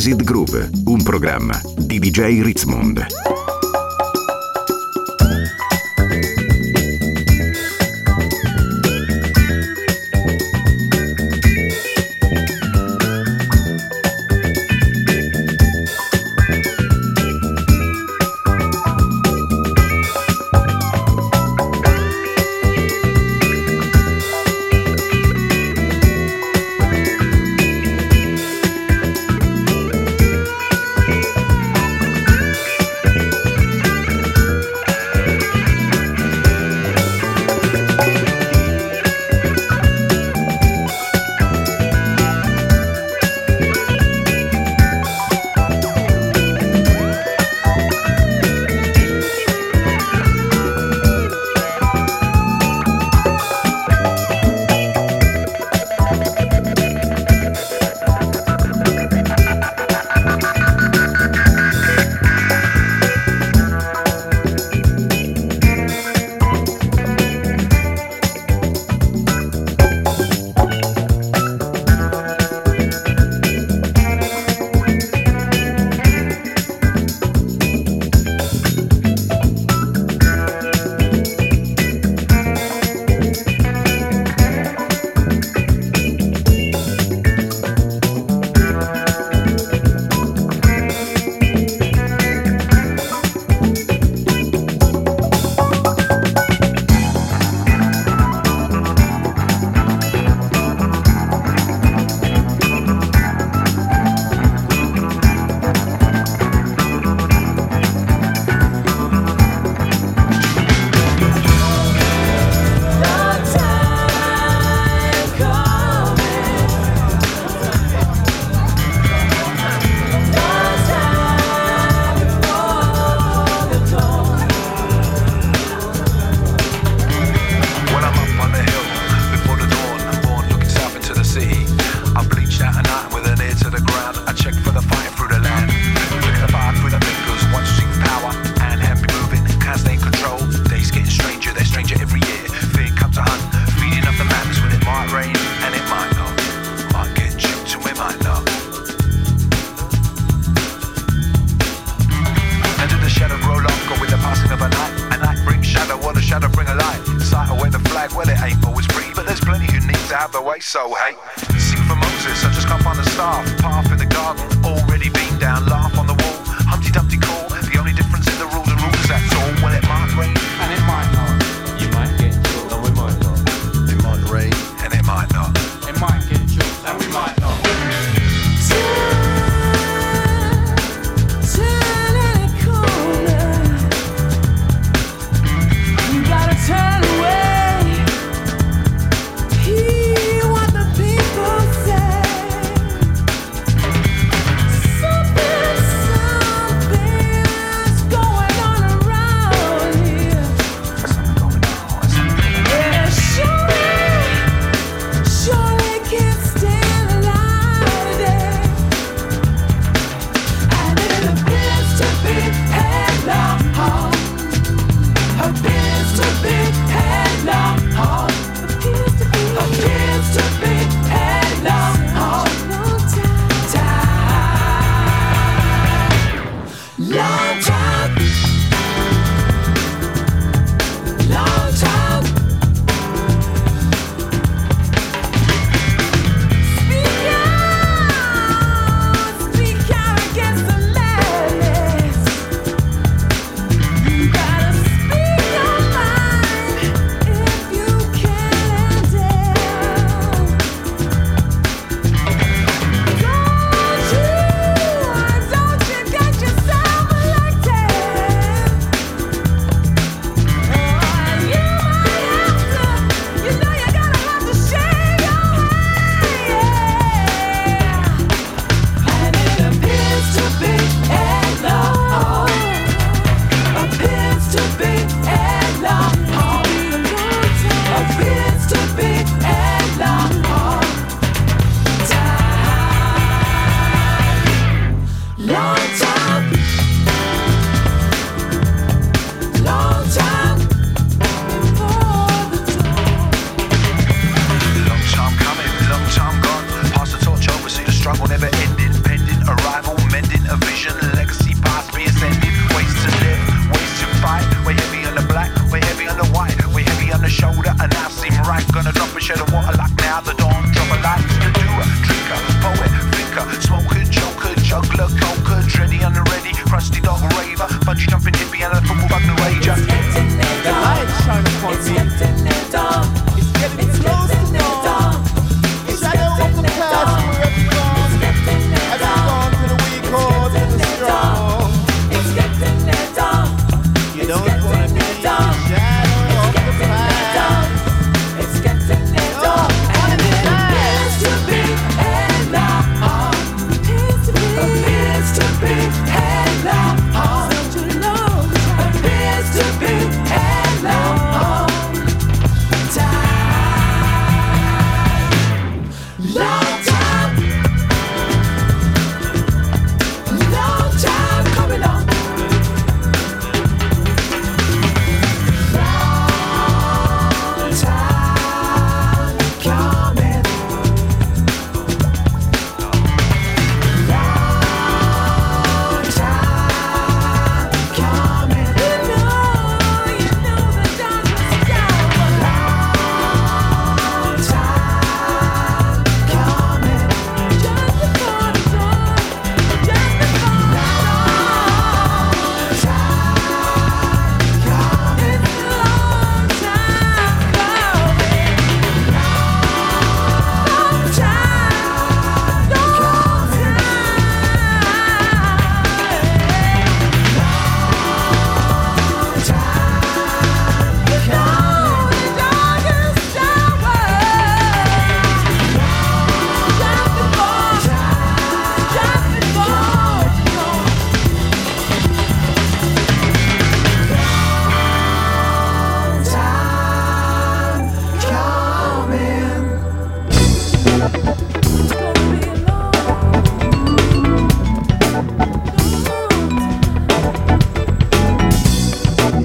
Jazzed Groove, un programma di DJ Ritzmond.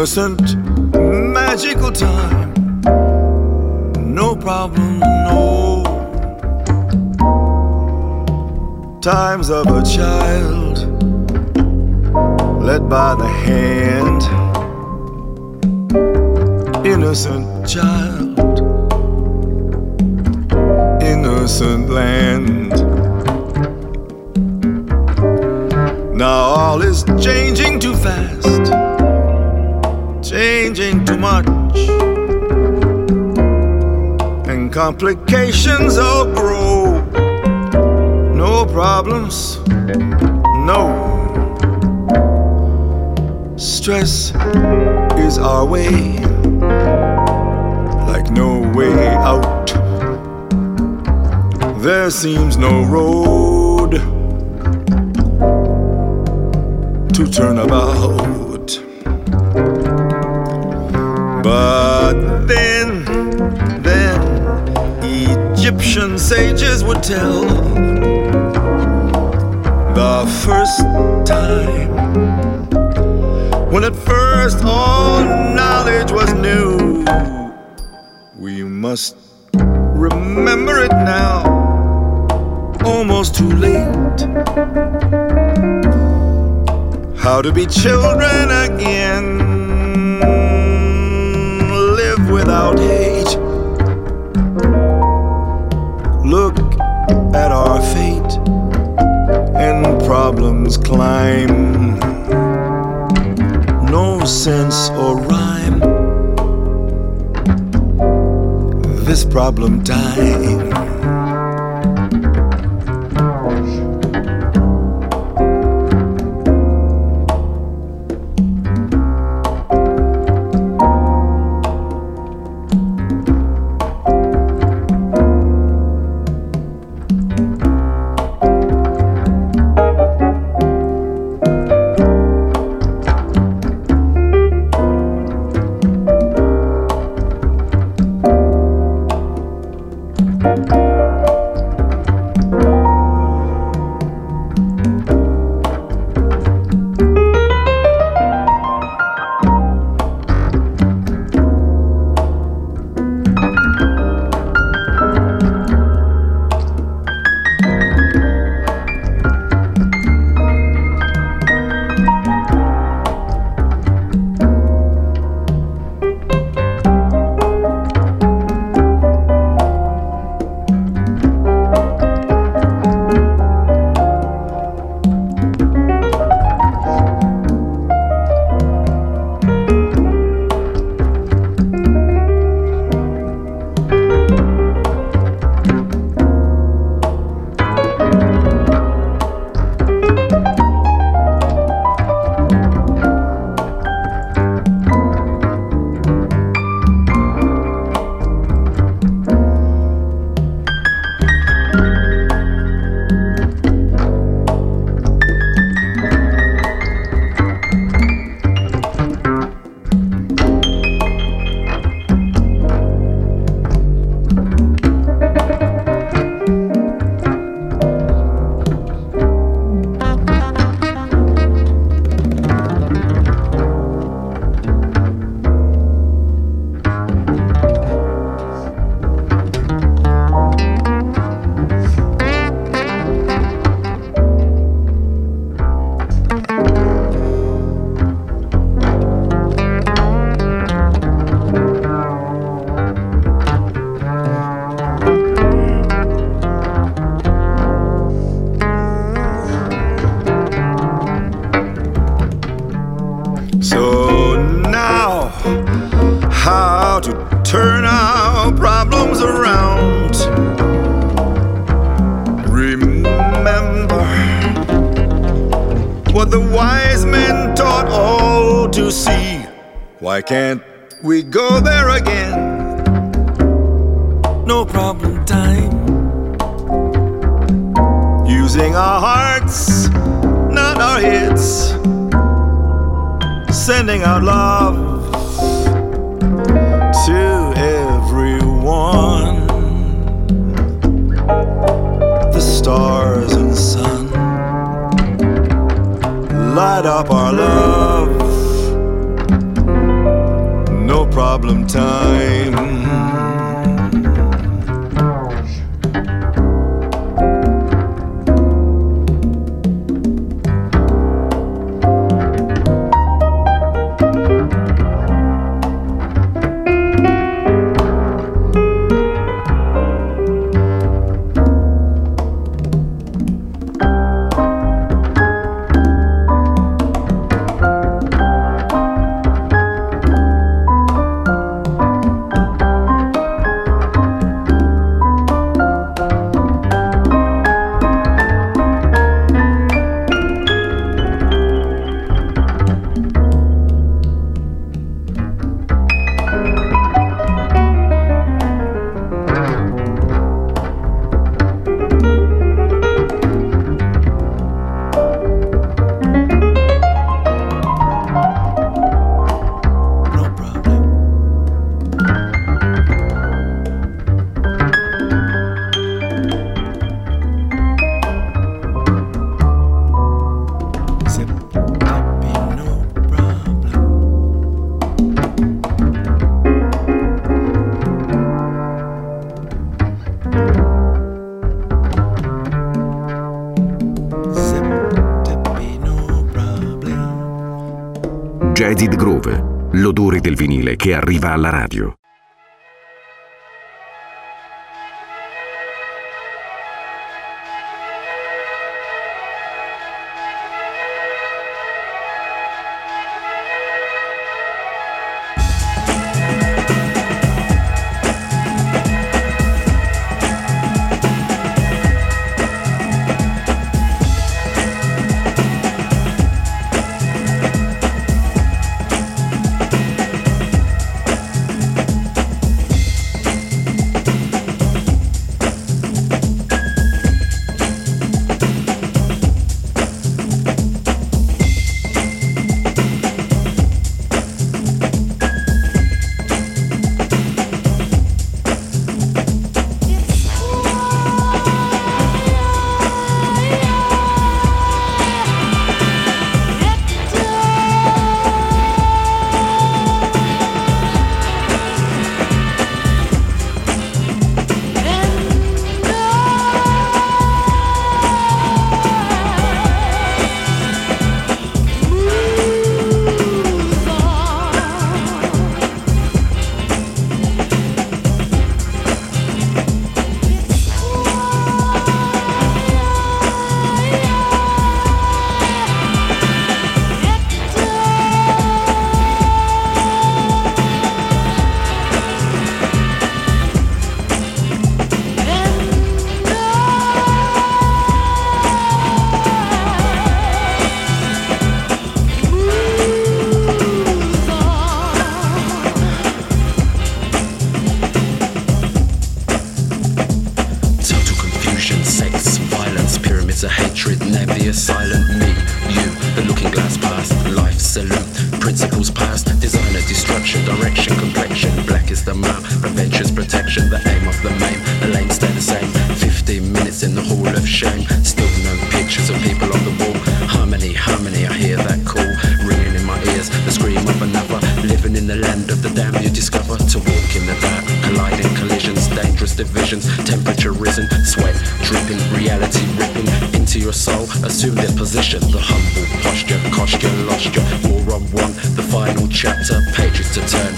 Innocent, magical time. No problem, no. Times of a child led by the hand. Innocent child, innocent land. Now all is changing too fast changing too much. And complications all grow. No problems, no. Stress is our way, like no way out. There seems no road to turn about. Egyptian sages would tell the first time when at first all knowledge was new. We must remember it now, almost too late. How to be children again This Can't we go there again? Edith Grove, l'odore del vinile che arriva alla radio. Zulip position, the humble posture, Koshka Loshka, all on one, the final chapter, pages to turn.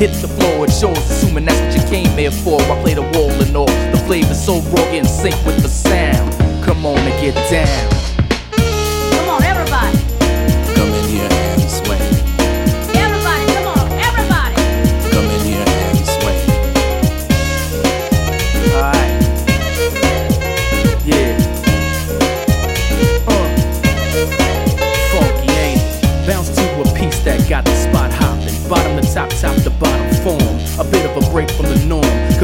Hit the floor, it shows, assuming that's what you came here for. I play the wall and all. The flavor's so raw, in sync with the sound. Come on and get down.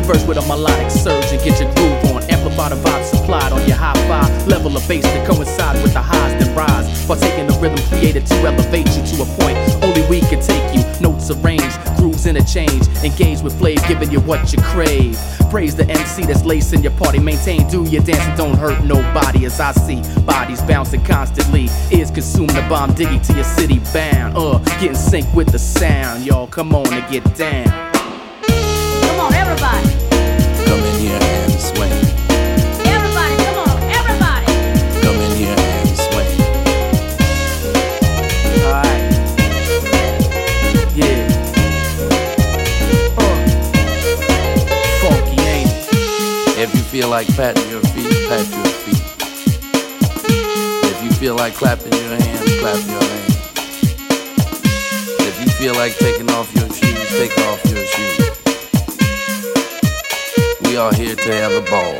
Converse with a melodic surge and get your groove on. Amplify the vibe supplied on your high five. Level of bass that coincide with the highs that rise. Partaking the rhythm created to elevate you to a point only we can take you. Notes arranged, grooves interchange. Engage with Flav, giving you what you crave. Praise the MC that's lacing your party. Maintain, do your dance and don't hurt nobody. As I see bodies bouncing constantly. Ears consume the bomb, diggy to your city bound. Uh, get in sync with the sound. Y'all, come on and get down. Come on, everybody. Come in here and swing. Everybody, come on, everybody. Come in here and swing. Alright. Yeah. Uh. Funky, ain't it? If you feel like patting your feet, pat your feet. If you feel like clapping your hands, clap your hands. If you feel like taking off your shoes, take off your shoes. We are here to have a ball.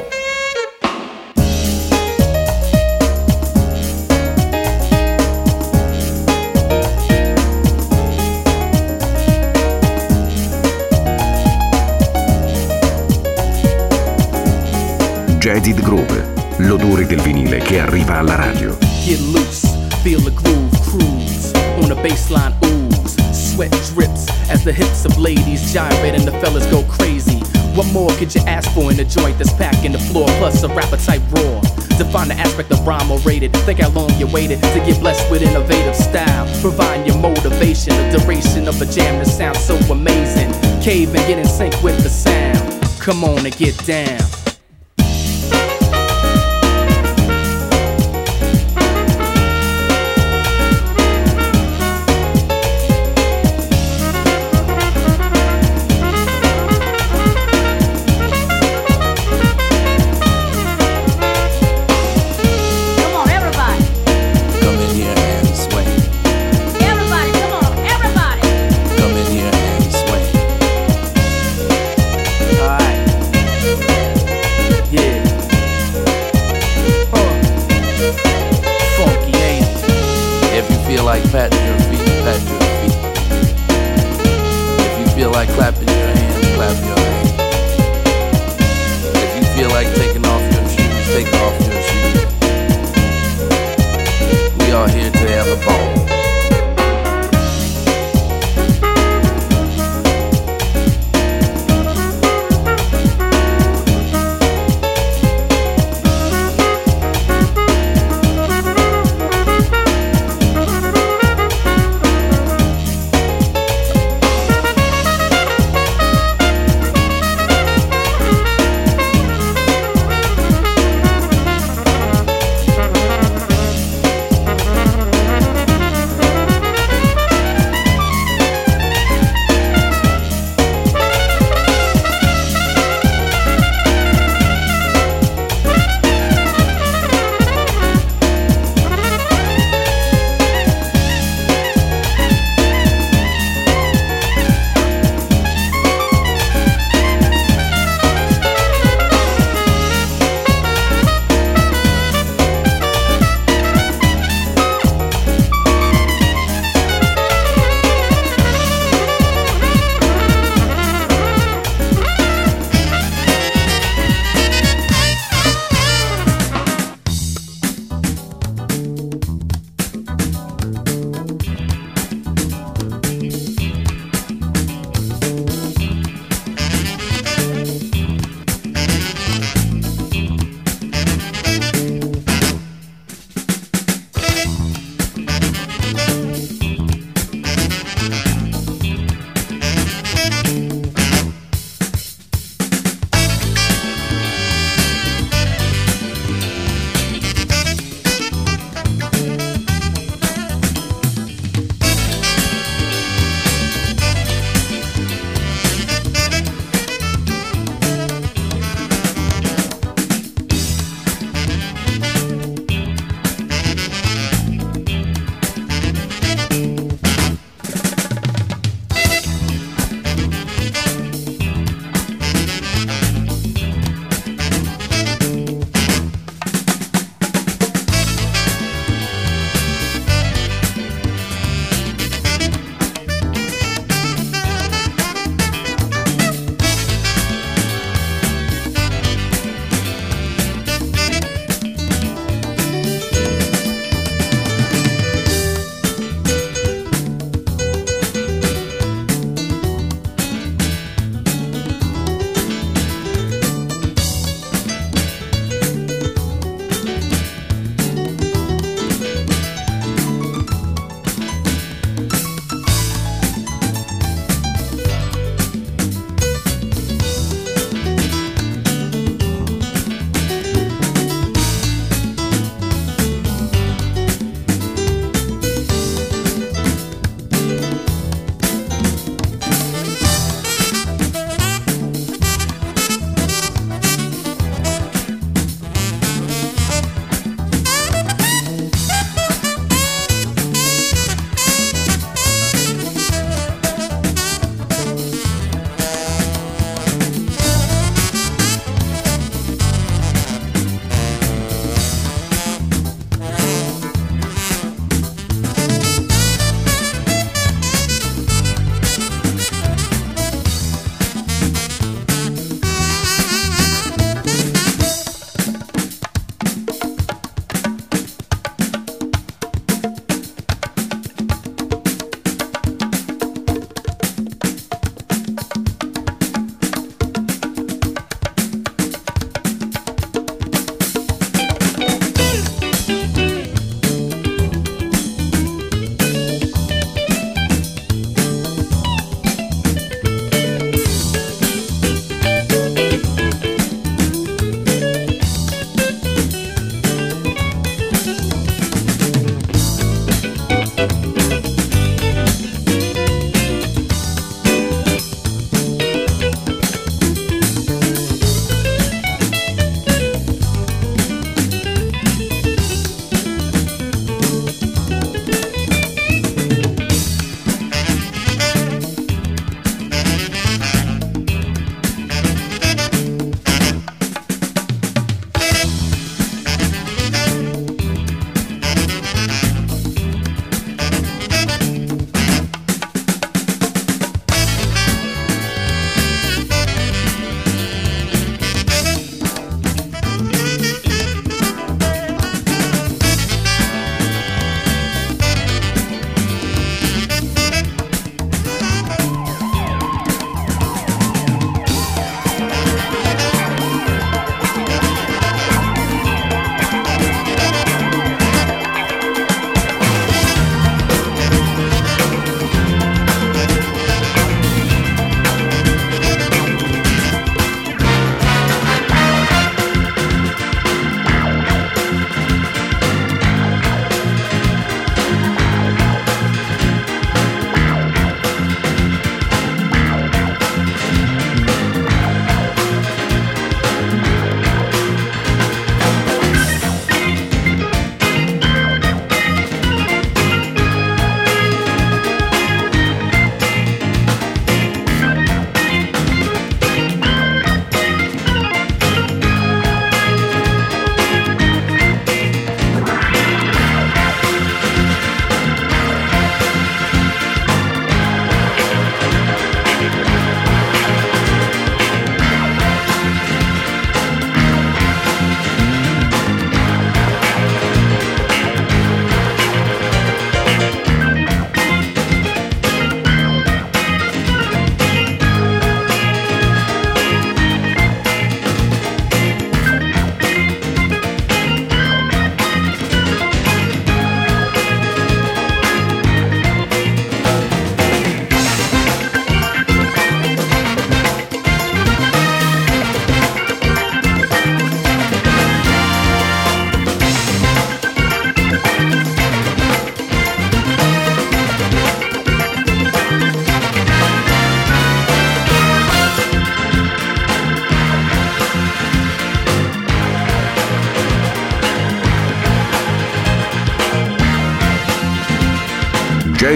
Jazzid Groove, l'odore del vinile che arriva alla radio. Get loose, feel the groove, cruise on the baseline ooze. sweat drips as the hips of ladies gyrate and the fellas go crazy. What more could you ask for in a joint that's packing the floor, plus a rapper type raw? Define the aspect of rhyme or rated. Think how long you waited to get blessed with innovative style. Providing your motivation, the duration of a jam that sounds so amazing. Cave and get in sync with the sound. Come on and get down.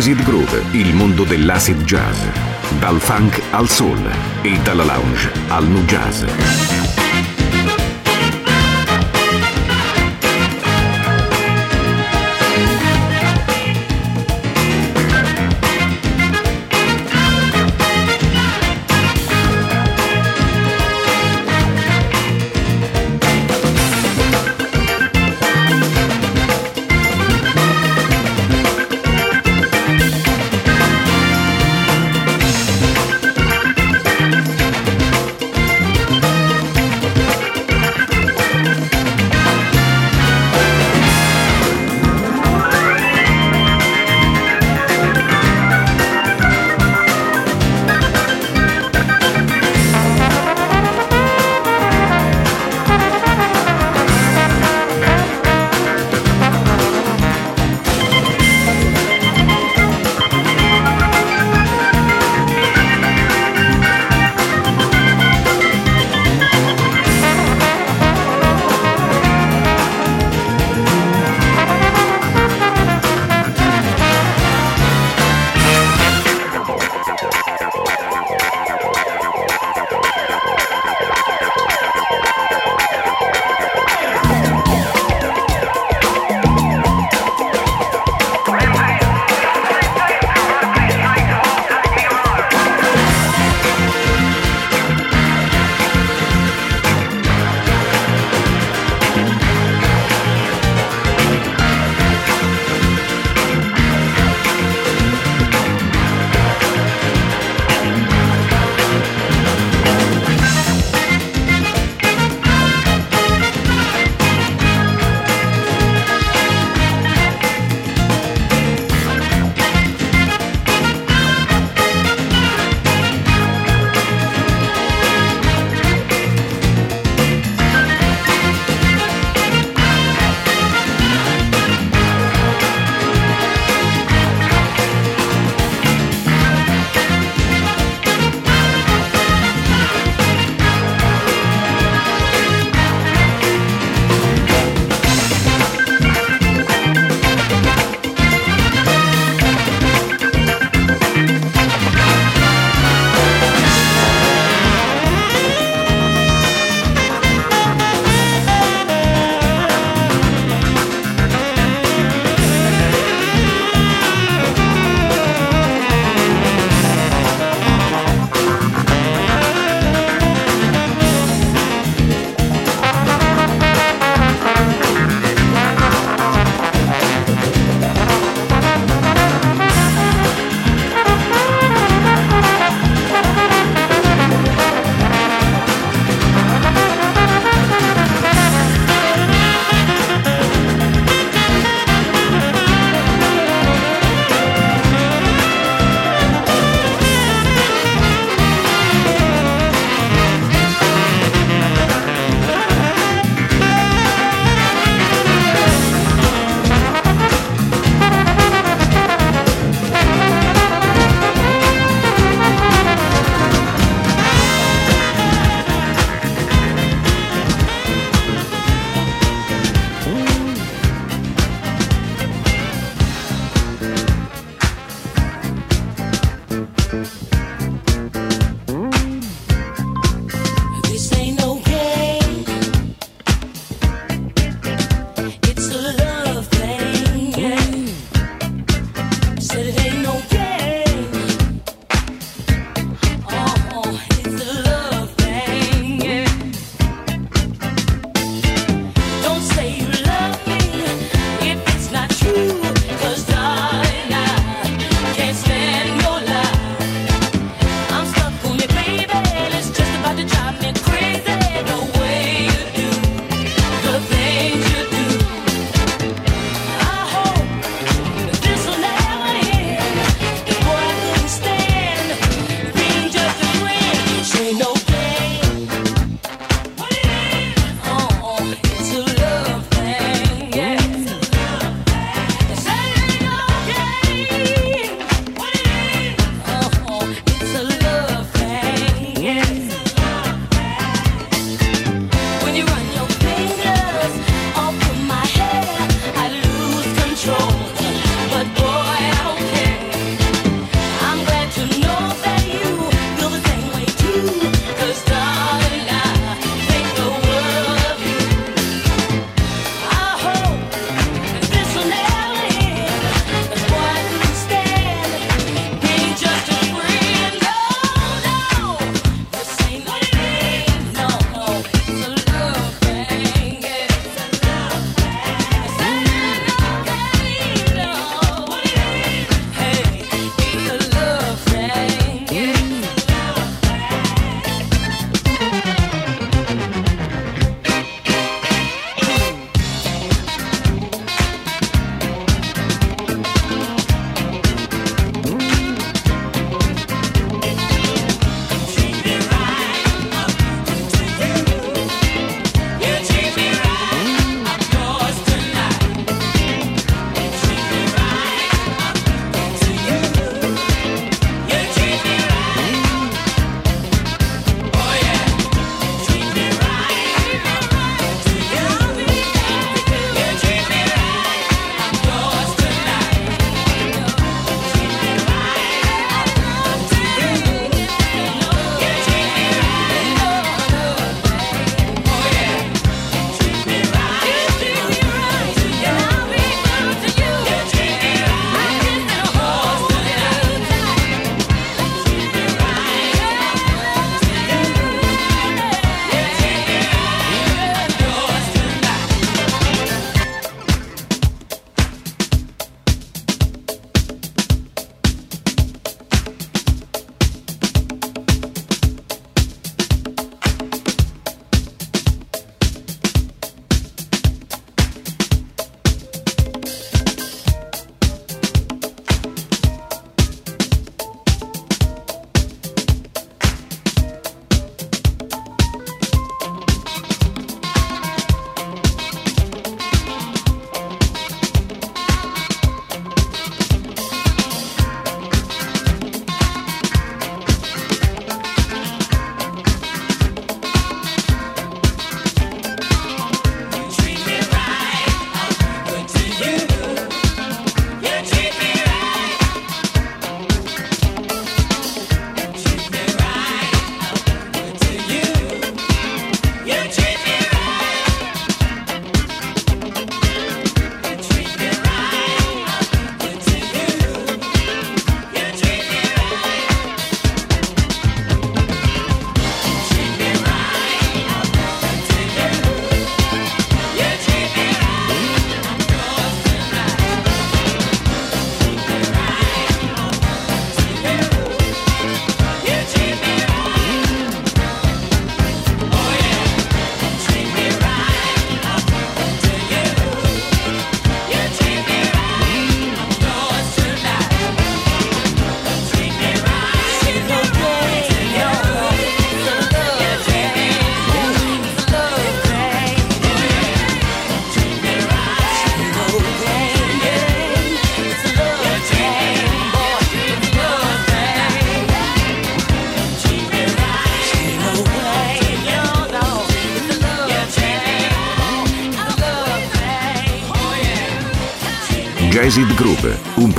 Jazzed Groove, il mondo dell'acid jazz. Dal funk al soul e dalla lounge al nu jazz.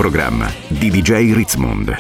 Programma di DJ Ritzmond.